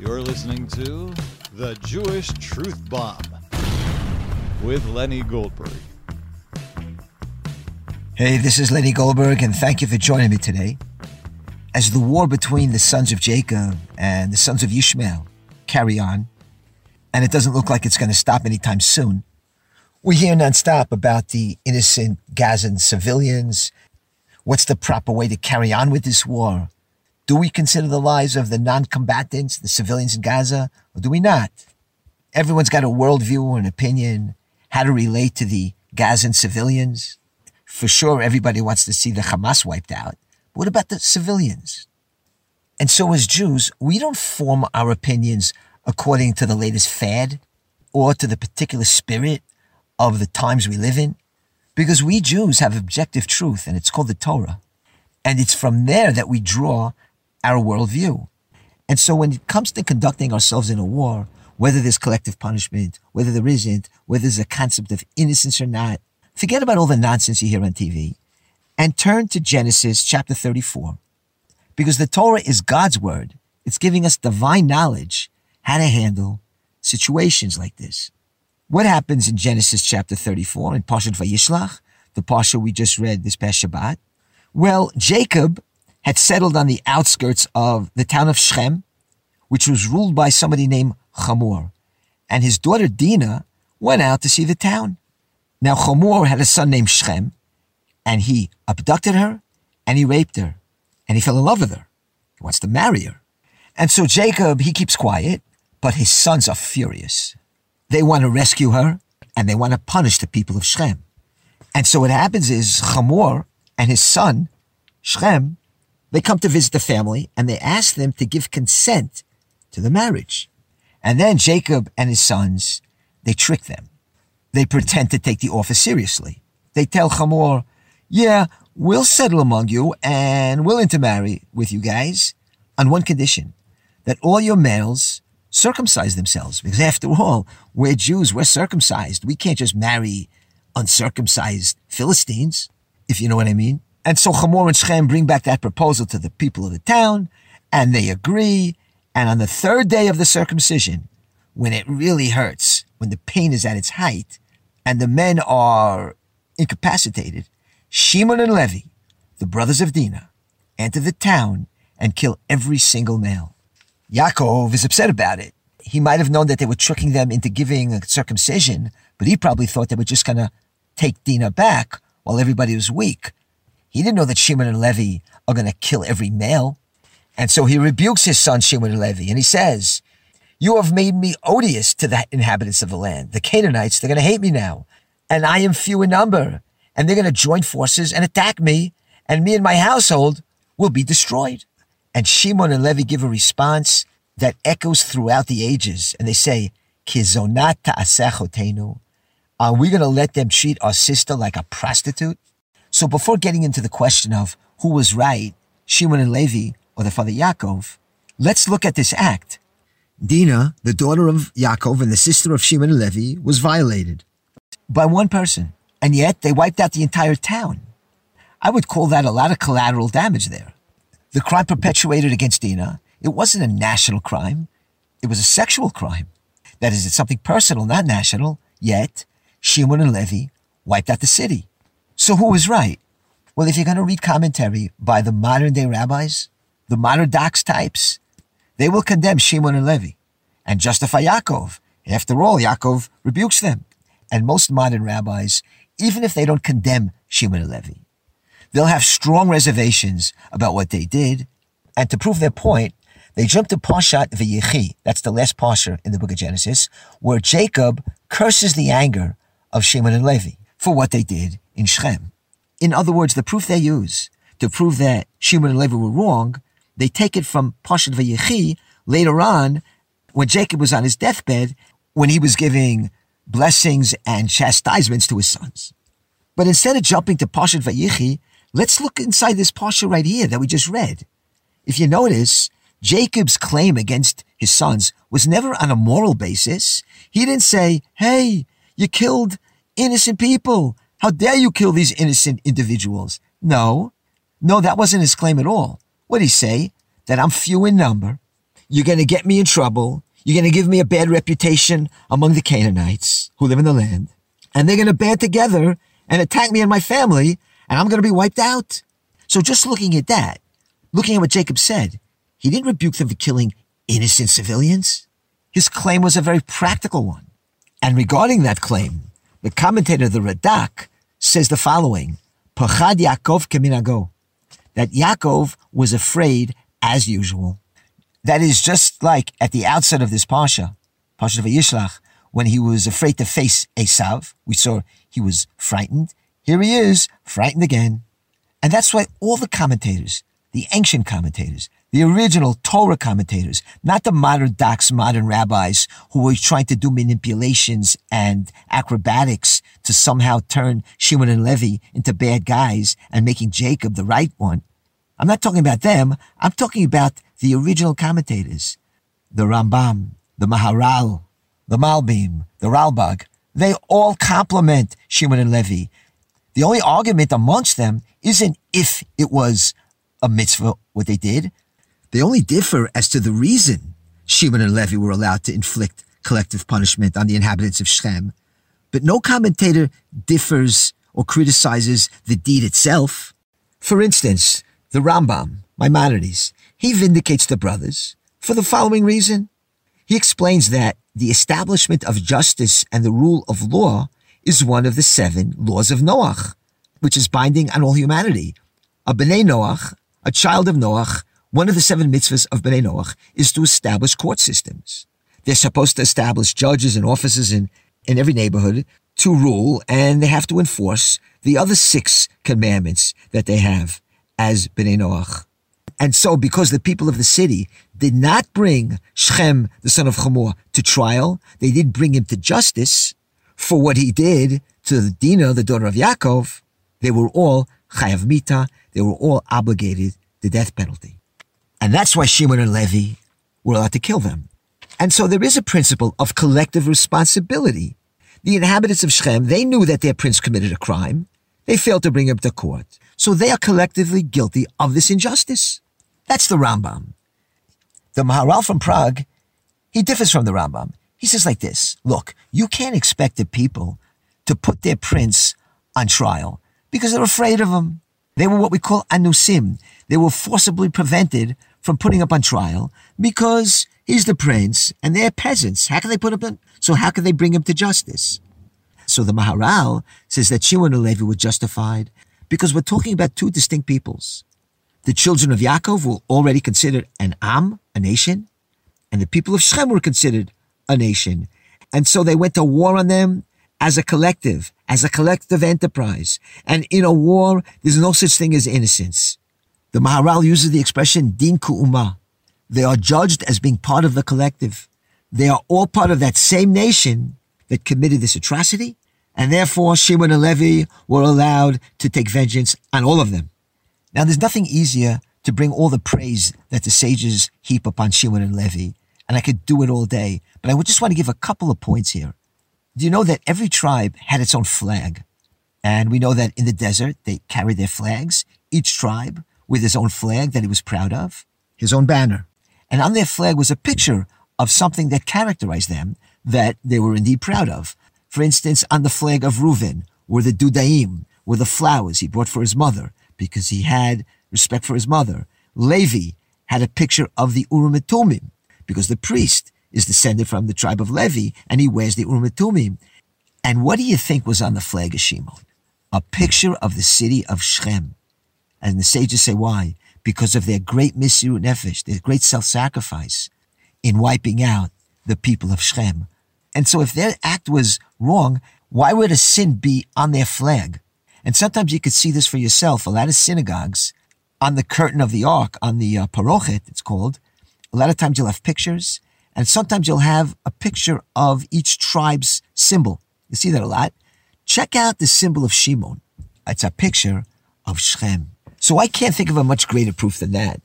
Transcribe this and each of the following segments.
You're listening to The Jewish Truth Bomb with Lenny Goldberg. Hey, this is Lenny Goldberg, and thank you for joining me today. As the war between the sons of Jacob and the sons of Ishmael carry on, and it doesn't look like it's going to stop anytime soon, we hear nonstop about the innocent Gazan civilians. What's the proper way to carry on with this war? Do we consider the lives of the non-combatants, the civilians in Gaza, or do we not? Everyone's got a worldview or an opinion, how to relate to the Gazan civilians. For sure, everybody wants to see the Hamas wiped out. But what about the civilians? And so as Jews, we don't form our opinions according to the latest fad or to the particular spirit of the times we live in, because we Jews have objective truth, and it's called the Torah. And it's from there that we draw our worldview. And so when it comes to conducting ourselves in a war, whether there's collective punishment, whether there isn't, whether there's a concept of innocence or not, forget about all the nonsense you hear on TV and turn to Genesis chapter 34. Because the Torah is God's word. It's giving us divine knowledge how to handle situations like this. What happens in Genesis chapter 34 in Parshat Vayishlach, the Parsha we just read this past Shabbat? Well, Jacob had settled on the outskirts of the town of Shechem, which was ruled by somebody named Hamor. And his daughter Dinah went out to see the town. Now Hamor had a son named Shechem, and he abducted her and he raped her and he fell in love with her. He wants to marry her. And so Jacob, he keeps quiet, but his sons are furious. They want to rescue her and they want to punish the people of Shechem. And so what happens is Hamor and his son, Shechem, they come to visit the family and they ask them to give consent to the marriage. And then Jacob and his sons, they trick them. They pretend to take the offer seriously. They tell Hamor, yeah, we'll settle among you and we'll intermarry with you guys on one condition, that all your males circumcise themselves. Because after all, we're Jews, we're circumcised. We can't just marry uncircumcised Philistines, if you know what I mean. And so Hamor and Shechem bring back that proposal to the people of the town, and they agree. And on the third day of the circumcision, when it really hurts, when the pain is at its height, and the men are incapacitated, Shimon and Levi, the brothers of Dinah, enter the town and kill every single male. Yaakov is upset about it. He might have known that they were tricking them into giving a circumcision, but he probably thought they were just going to take Dinah back while everybody was weak. He didn't know that Shimon and Levi are going to kill every male. And so he rebukes his son Shimon and Levi and he says, You have made me odious to the inhabitants of the land. The Canaanites, they're going to hate me now. And I am few in number. And they're going to join forces and attack me. And me and my household will be destroyed. And Shimon and Levi give a response that echoes throughout the ages. And they say, Kizonat ta'asechotenu. Are we going to let them treat our sister like a prostitute? So before getting into the question of who was right, Shimon and Levi or the father Yaakov, let's look at this act. Dinah, the daughter of Yaakov and the sister of Shimon and Levi, was violated by one person, and yet they wiped out the entire town. I would call that a lot of collateral damage there. The crime perpetuated against Dinah, it wasn't a national crime. It was a sexual crime. That is, it's something personal, not national, yet Shimon and Levi wiped out the city. So who was right? Well, if you're going to read commentary by the modern day rabbis, the modern dox types, they will condemn Shimon and Levi and justify Yaakov. After all, Yaakov rebukes them. And most modern rabbis, even if they don't condemn Shimon and Levi, they'll have strong reservations about what they did. And to prove their point, they jump to Parshat V'yechi. That's the last parsha in the book of Genesis, where Jacob curses the anger of Shimon and Levi for what they did in Shechem. In other words, the proof they use to prove that Shimon and Levi were wrong, they take it from Parshat V'yechi later on when Jacob was on his deathbed, when he was giving blessings and chastisements to his sons. But instead of jumping to Parshat V'yechi, let's look inside this Parsha right here that we just read. If you notice, Jacob's claim against his sons was never on a moral basis. He didn't say, hey, you killed innocent people. How dare you kill these innocent individuals? No, no, that wasn't his claim at all. What did he say? That I'm few in number. You're going to get me in trouble. You're going to give me a bad reputation among the Canaanites who live in the land. And they're going to band together and attack me and my family, and I'm going to be wiped out. So just looking at that, looking at what Jacob said, he didn't rebuke them for killing innocent civilians. His claim was a very practical one. And regarding that claim, the commentator, the Radak, says the following, Pachad Yaakov keminago, that Yaakov was afraid as usual. That is just like at the outset of this Pasha, Pasha Vayishlach, when he was afraid to face Esav. We saw he was frightened. Here he is, frightened again. And that's why all the commentators, the ancient commentators, the original Torah commentators, not the modern docs, modern rabbis who were trying to do manipulations and acrobatics to somehow turn Shimon and Levi into bad guys and making Jacob the right one. I'm not talking about them. I'm talking about the original commentators, the Rambam, the Maharal, the Malbim, the Ralbag. They all compliment Shimon and Levi. The only argument amongst them isn't if it was a mitzvah what they did. They only differ as to the reason Shimon and Levi were allowed to inflict collective punishment on the inhabitants of Shechem. But no commentator differs or criticizes the deed itself. For instance, the Rambam, Maimonides, he vindicates the brothers for the following reason. He explains that the establishment of justice and the rule of law is one of the seven laws of Noach, which is binding on all humanity. A B'nai Noach, a child of Noach, one of the seven mitzvahs of Bnei Noach is to establish court systems. They're supposed to establish judges and officers in, in every neighborhood to rule, and they have to enforce the other six commandments that they have as Bnei Noach. And so, because the people of the city did not bring Shechem, the son of Hamor, to trial, they didn't bring him to justice for what he did to Dinah, the daughter of Yaakov, they were all chayav mita, they were all obligated the death penalty. And that's why Shimon and Levi were allowed to kill them. And so there is a principle of collective responsibility. The inhabitants of Shechem, they knew that their prince committed a crime. They failed to bring him to court. So they are collectively guilty of this injustice. That's the Rambam. The Maharal from Prague, he differs from the Rambam. He says like this, look, you can't expect the people to put their prince on trial because they're afraid of him. They were what we call anusim. They were forcibly prevented from putting up on trial because he's the prince and they're peasants. How can they put up on? So how can they bring him to justice? So the Maharal says that Shimon and Levi were justified because we're talking about two distinct peoples. The children of Yaakov were already considered an Am, a nation, and the people of Shechem were considered a nation. And so they went to war on them as a collective, as a collective enterprise. And in a war, there's no such thing as innocence. The Maharal uses the expression din ku'uma. They are judged as being part of the collective. They are all part of that same nation that committed this atrocity, and therefore Shimon and Levi were allowed to take vengeance on all of them. Now, there's nothing easier to bring all the praise that the sages heap upon Shimon and Levi, and I could do it all day, but I would just want to give a couple of points here. Do you know that every tribe had its own flag? And we know that in the desert, they carried their flags. Each tribe with his own flag that he was proud of, his own banner. And on their flag was a picture of something that characterized them that they were indeed proud of. For instance, on the flag of Reuven were the dudaim, were the flowers he brought for his mother because he had respect for his mother. Levi had a picture of the Urim and Tumim because the priest is descended from the tribe of Levi and he wears the Urim and what do you think was on the flag of Shimon? A picture of the city of Shechem. And the sages say why? Because of their great mesirut nefesh, their great self-sacrifice in wiping out the people of Shechem. And so if their act was wrong, why would a sin be on their flag? And sometimes you could see this for yourself. A lot of synagogues on the curtain of the ark, on the uh, parochet, it's called, a lot of times you'll have pictures, and sometimes you'll have a picture of each tribe's symbol. You see that a lot. Check out the symbol of Shimon. It's a picture of Shechem. So I can't think of a much greater proof than that.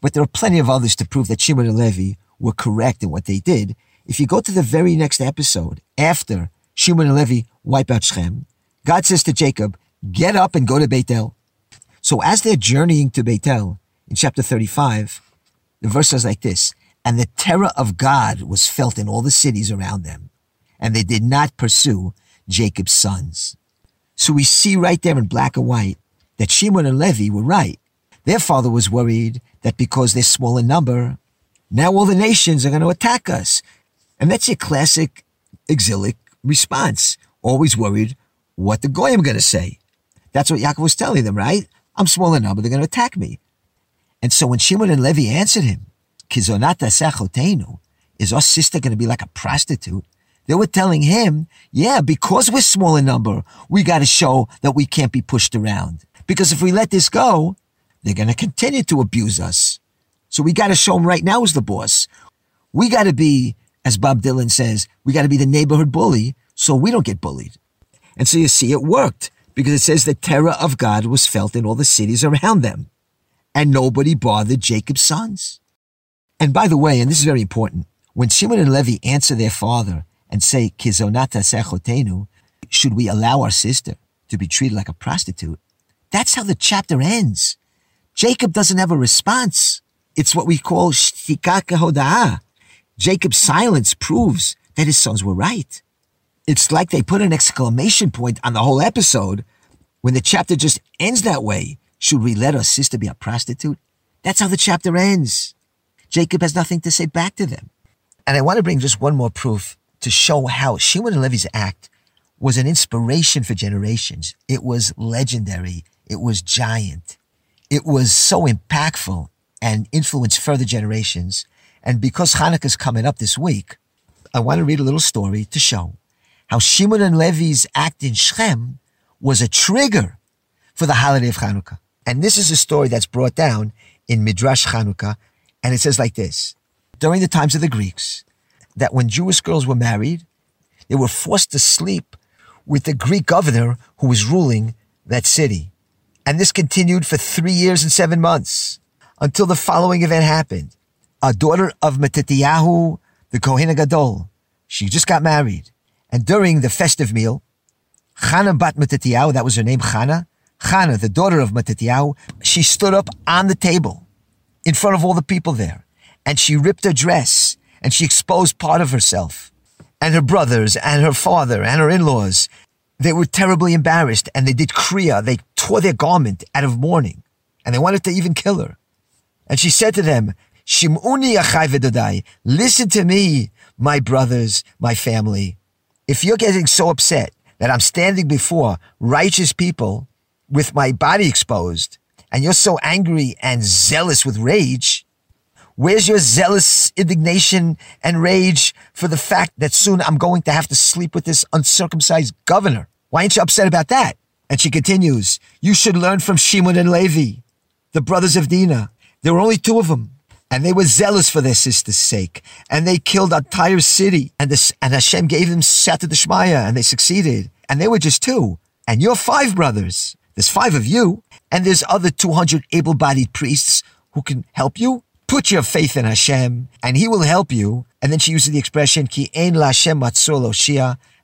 But there are plenty of others to prove that Shimon and Levi were correct in what they did. If you go to the very next episode, after Shimon and Levi wipe out Shechem, God says to Jacob, get up and go to Bethel. So as they're journeying to Bethel, in chapter 35, the verse says like this, And the terror of God was felt in all the cities around them. And they did not pursue Jacob's sons. So we see right there in black and white that Shimon and Levi were right. Their father was worried that because they're small in number, now all the nations are going to attack us. And that's your classic exilic response. Always worried what the Goyim are going to say. That's what Yaakov was telling them, right? I'm small in number, they're going to attack me. And so when Shimon and Levi answered him, Is our sister going to be like a prostitute? They were telling him, yeah, because we're small in number, we got to show that we can't be pushed around. Because if we let this go, they're going to continue to abuse us. So we got to show them right now as the boss. We got to be, as Bob Dylan says, we got to be the neighborhood bully so we don't get bullied. And so you see, it worked because it says the terror of God was felt in all the cities around them and nobody bothered Jacob's sons. And by the way, and this is very important, when Shimon and Levi answer their father and say, Kizonata sechotenu, should we allow our sister to be treated like a prostitute? That's how the chapter ends. Jacob doesn't have a response. It's what we call shtika hoda'ah. Jacob's silence proves that his sons were right. It's like they put an exclamation point on the whole episode when the chapter just ends that way. Should we let our sister be a prostitute? That's how the chapter ends. Jacob has nothing to say back to them. And I want to bring just one more proof to show how Shimon and Levi's act was an inspiration for generations. It was legendary. It was giant. It was so impactful and influenced further generations. And because Hanukkah is coming up this week, I want to read a little story to show how Shimon and Levi's act in Shechem was a trigger for the holiday of Hanukkah. And this is a story that's brought down in Midrash Hanukkah. And it says like this. During the times of the Greeks, that when Jewish girls were married, they were forced to sleep with the Greek governor who was ruling that city. And this continued for three years and seven months until the following event happened. A daughter of Matityahu, the Kohen Gadol, she just got married. And during the festive meal, Chana bat Matityahu, that was her name, Chana, Chana, the daughter of Matityahu, she stood up on the table in front of all the people there and she ripped her dress and she exposed part of herself. And her brothers and her father and her in-laws, they were terribly embarrassed and they did kriya. They tore their garment out of mourning and they wanted to even kill her. And she said to them, Shim'uni achai listen to me, my brothers, my family. If you're getting so upset that I'm standing before righteous people with my body exposed, and you're so angry and zealous with rage, where's your zealous indignation and rage for the fact that soon I'm going to have to sleep with this uncircumcised governor? Why aren't you upset about that? And she continues, you should learn from Shimon and Levi, the brothers of Dinah. There were only two of them. And they were zealous for their sister's sake. And they killed an entire city. And, this, and Hashem gave them Siyata Dishmaya, and they succeeded. And they were just two. And you're five brothers. There's five of you. And there's other 200 able-bodied priests who can help you. Put your faith in Hashem, and He will help you. And then she uses the expression, Ki ein la Hashem matzor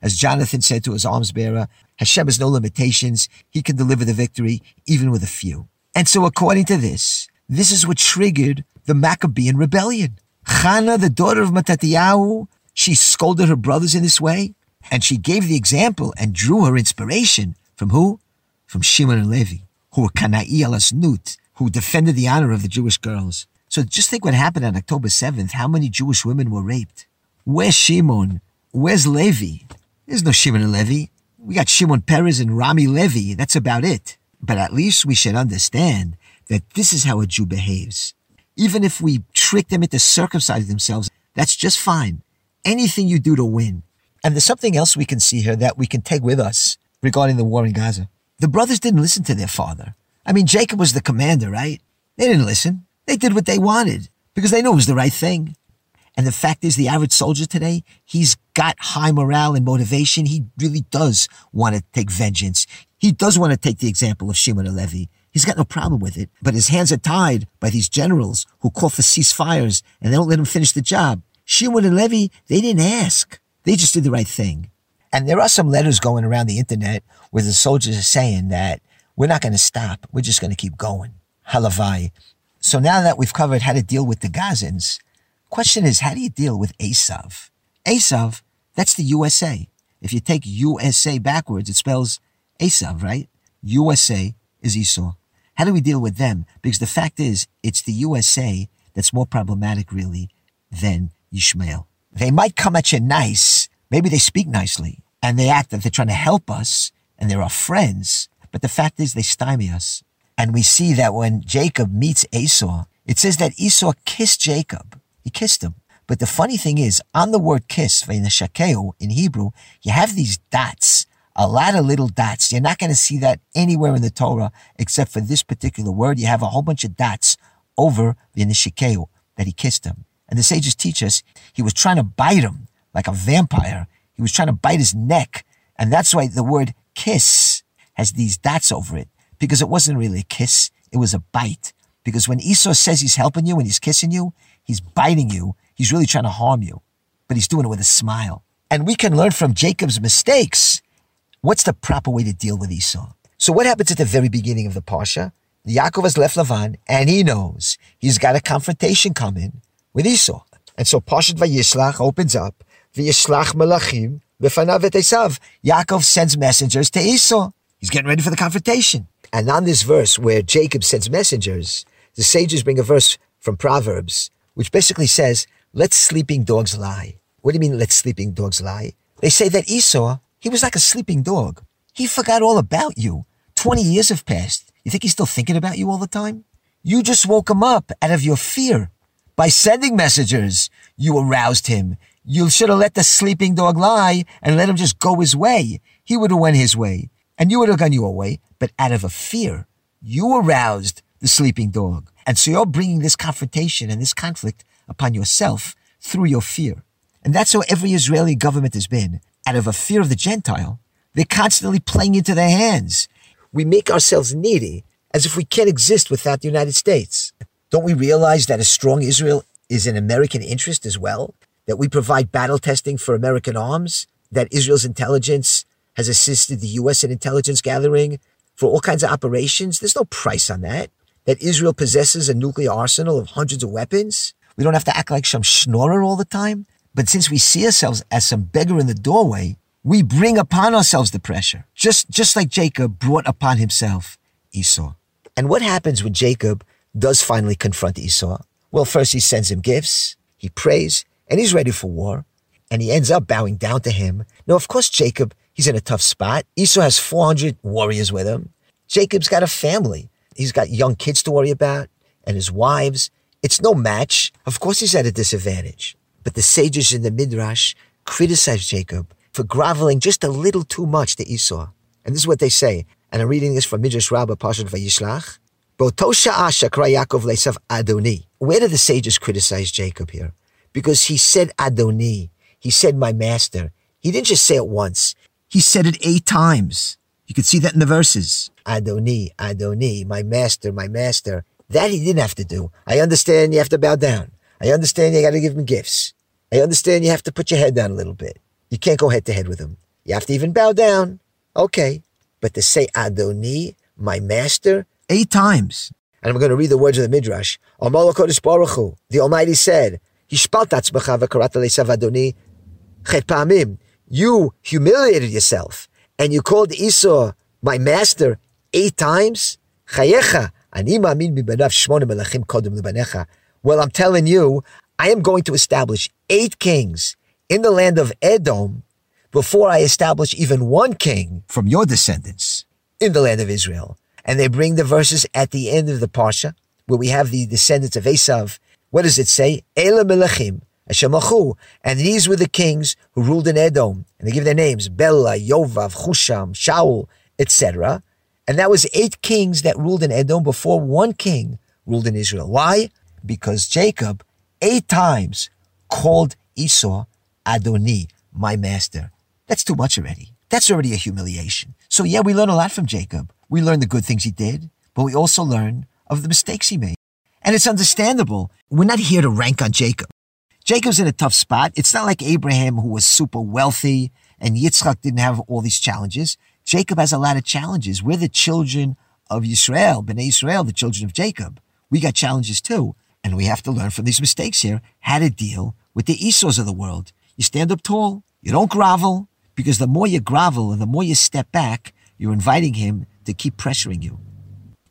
as Jonathan said to his arms bearer, Hashem has no limitations. He can deliver the victory, even with a few. And so according to this, this is what triggered the Maccabean rebellion. Chana, the daughter of Matityahu, she scolded her brothers in this way, and she gave the example and drew her inspiration from who? From Shimon and Levi, who were Kana'i al who defended the honor of the Jewish girls. So just think what happened on October 7th, how many Jewish women were raped. Where's Shimon? Where's Levi? There's no Shimon and Levi. We got Shimon Peres and Rami Levi. That's about it. But at least we should understand that this is how a Jew behaves. Even if we trick them into circumcising themselves, that's just fine. Anything you do to win. And there's something else we can see here that we can take with us regarding the war in Gaza. The brothers didn't listen to their father. I mean, Jacob was the commander, right? They didn't listen. They did what they wanted because they knew it was the right thing. And the fact is, the average soldier today, he's got high morale and motivation. He really does want to take vengeance. He does want to take the example of Shimon and Levi. He's got no problem with it, but his hands are tied by these generals who call for ceasefires and they don't let him finish the job. Shimon and Levi, they didn't ask. They just did the right thing. And there are some letters going around the internet where the soldiers are saying that we're not going to stop. We're just going to keep going. Halevai. So now that we've covered how to deal with the Gazans, Question is, how do you deal with Esav? Esav, that's the USA. If you take USA backwards, it spells Esav, right? USA is Esau. How do we deal with them? Because the fact is, it's the USA that's more problematic, really, than Ishmael. They might come at you nice. Maybe they speak nicely and they act that they're trying to help us and they're our friends. But the fact is, they stymie us. And we see that when Jacob meets Esau, it says that Esau kissed Jacob. He kissed him. But the funny thing is, on the word kiss, shakeo in Hebrew, you have these dots a lot of little dots. You're not going to see that anywhere in the Torah except for this particular word. You have a whole bunch of dots over the Nishikeo that he kissed him. And the sages teach us he was trying to bite him like a vampire. He was trying to bite his neck. And that's why the word kiss has these dots over it because it wasn't really a kiss. It was a bite. Because when Esau says he's helping you and he's kissing you, he's biting you. He's really trying to harm you, but he's doing it with a smile. And we can learn from Jacob's mistakes What's the proper way to deal with Esau? So what happens at the very beginning of the Parsha? Yaakov has left Lavan and he knows he's got a confrontation coming with Esau. And so Parshat Vayishlach opens up, Vayishlach Melachim, V'fanav Esav. Yaakov sends messengers to Esau. He's getting ready for the confrontation. And on this verse where Jacob sends messengers, the sages bring a verse from Proverbs, which basically says, let sleeping dogs lie. What do you mean, let sleeping dogs lie? They say that Esau he was like a sleeping dog. He forgot all about you. 20 years have passed. You think he's still thinking about you all the time? You just woke him up out of your fear. By sending messengers, you aroused him. You should have let the sleeping dog lie and let him just go his way. He would have went his way and you would have gone your way, but out of a fear, you aroused the sleeping dog. And so you're bringing this confrontation and this conflict upon yourself through your fear. And that's how every Israeli government has been out of a fear of the Gentile, they're constantly playing into their hands. We make ourselves needy as if we can't exist without the United States. Don't we realize that a strong Israel is an American interest as well? That we provide battle testing for American arms? That Israel's intelligence has assisted the U.S. in intelligence gathering for all kinds of operations? There's no price on that. That Israel possesses a nuclear arsenal of hundreds of weapons? We don't have to act like some schnorrer all the time. But since we see ourselves as some beggar in the doorway, we bring upon ourselves the pressure, just, just like Jacob brought upon himself Esau. And what happens when Jacob does finally confront Esau? Well, first he sends him gifts, he prays, and he's ready for war. And he ends up bowing down to him. Now, of course, Jacob, he's in a tough spot. Esau has 400 warriors with him. Jacob's got a family. He's got young kids to worry about and his wives. It's no match. Of course, he's at a disadvantage. But the sages in the Midrash criticize Jacob for groveling just a little too much to Esau. And this is what they say. And I'm reading this from Midrash Rabbah, Parshat Vayishlach. Where do the sages criticize Jacob here? Because he said Adoni. He said my master. He didn't just say it once. He said it eight times. You can see that in the verses. Adoni, Adoni, my master, my master. That he didn't have to do. I understand you have to bow down. I understand you got to give him gifts. I understand you have to put your head down a little bit. You can't go head to head with him. You have to even bow down. Okay. But to say Adoni, my master, eight times. And I'm going to read the words of the Midrash. The Almighty said, You humiliated yourself and you called Esau my master eight times? Well, I'm telling you, I am going to establish eight kings in the land of Edom before I establish even one king from your descendants in the land of Israel. And they bring the verses at the end of the Parsha, where we have the descendants of Esav. What does it say? Ela melechim, and these were the kings who ruled in Edom. And they give their names, Bela, Yovav, Husham, Shaul, etc. And that was eight kings that ruled in Edom before one king ruled in Israel. Why? Because Jacob eight times called Esau Adoni, my master. That's too much already. That's already a humiliation. So yeah, we learn a lot from Jacob. We learn the good things he did, but we also learn of the mistakes he made. And it's understandable. We're not here to rank on Jacob. Jacob's in a tough spot. It's not like Abraham who was super wealthy and Yitzchak didn't have all these challenges. Jacob has a lot of challenges. We're the children of Israel, Bnei Israel, the children of Jacob. We got challenges too. And we have to learn from these mistakes here how to deal with the Esau's of the world. You stand up tall, you don't grovel, because the more you grovel and the more you step back, you're inviting him to keep pressuring you.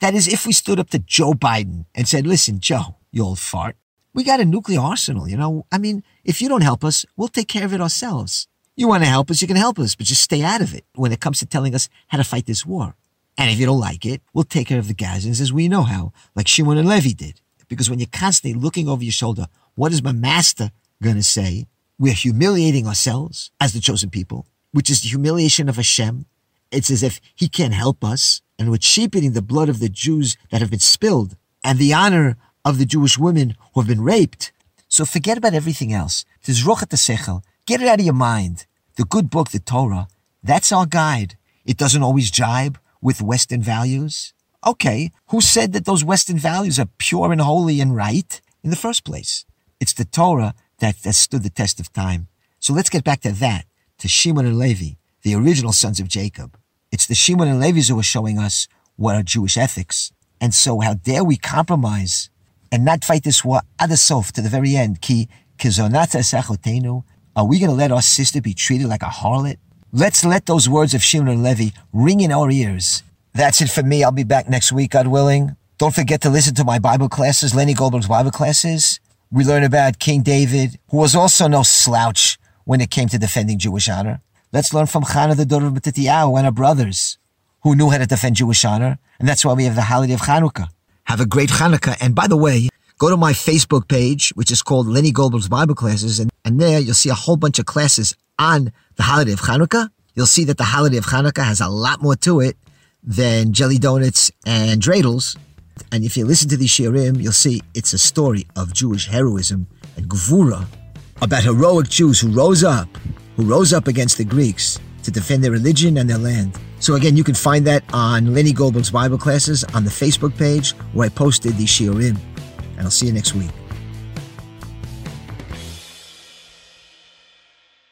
That is, if we stood up to Joe Biden and said, listen, Joe, you old fart, we got a nuclear arsenal, you know? I mean, if you don't help us, we'll take care of it ourselves. You want to help us, you can help us, but just stay out of it when it comes to telling us how to fight this war. And if you don't like it, we'll take care of the Gazans as we know how, like Shimon and Levi did. Because when you're constantly looking over your shoulder, what is my master going to say? We're humiliating ourselves as the chosen people, which is the humiliation of Hashem. It's as if he can't help us, and we're cheapening the blood of the Jews that have been spilled and the honor of the Jewish women who have been raped. So forget about everything else. Tizrochet sechel. Get it out of your mind. The good book, the Torah, that's our guide. It doesn't always jibe with Western values. Okay, who said that those Western values are pure and holy and right in the first place? It's the Torah that, that stood the test of time. So let's get back to that, to Shimon and Levi, the original sons of Jacob. It's the Shimon and Levis who are showing us what are Jewish ethics. And so how dare we compromise and not fight this war ad sof to the very end? Ki. Are we going to let our sister be treated like a harlot? Let's let those words of Shimon and Levi ring in our ears. That's it for me. I'll be back next week, God willing. Don't forget to listen to my Bible classes, Lenny Goldberg's Bible classes. We learn about King David, who was also no slouch when it came to defending Jewish honor. Let's learn from Chana the daughter of Matityahu and her brothers who knew how to defend Jewish honor. And that's why we have the holiday of Chanukah. Have a great Chanukah. And by the way, go to my Facebook page, which is called Lenny Goldberg's Bible Classes. And, and there you'll see a whole bunch of classes on the holiday of Chanukah. You'll see that the holiday of Chanukah has a lot more to it than jelly donuts and dreidels. And if you listen to these shiurim, you'll see it's a story of Jewish heroism and gvura about heroic Jews who rose up, who rose up against the Greeks to defend their religion and their land. So again, you can find that on Lenny Goldberg's Bible classes on the Facebook page where I posted these shiurim. And I'll see you next week.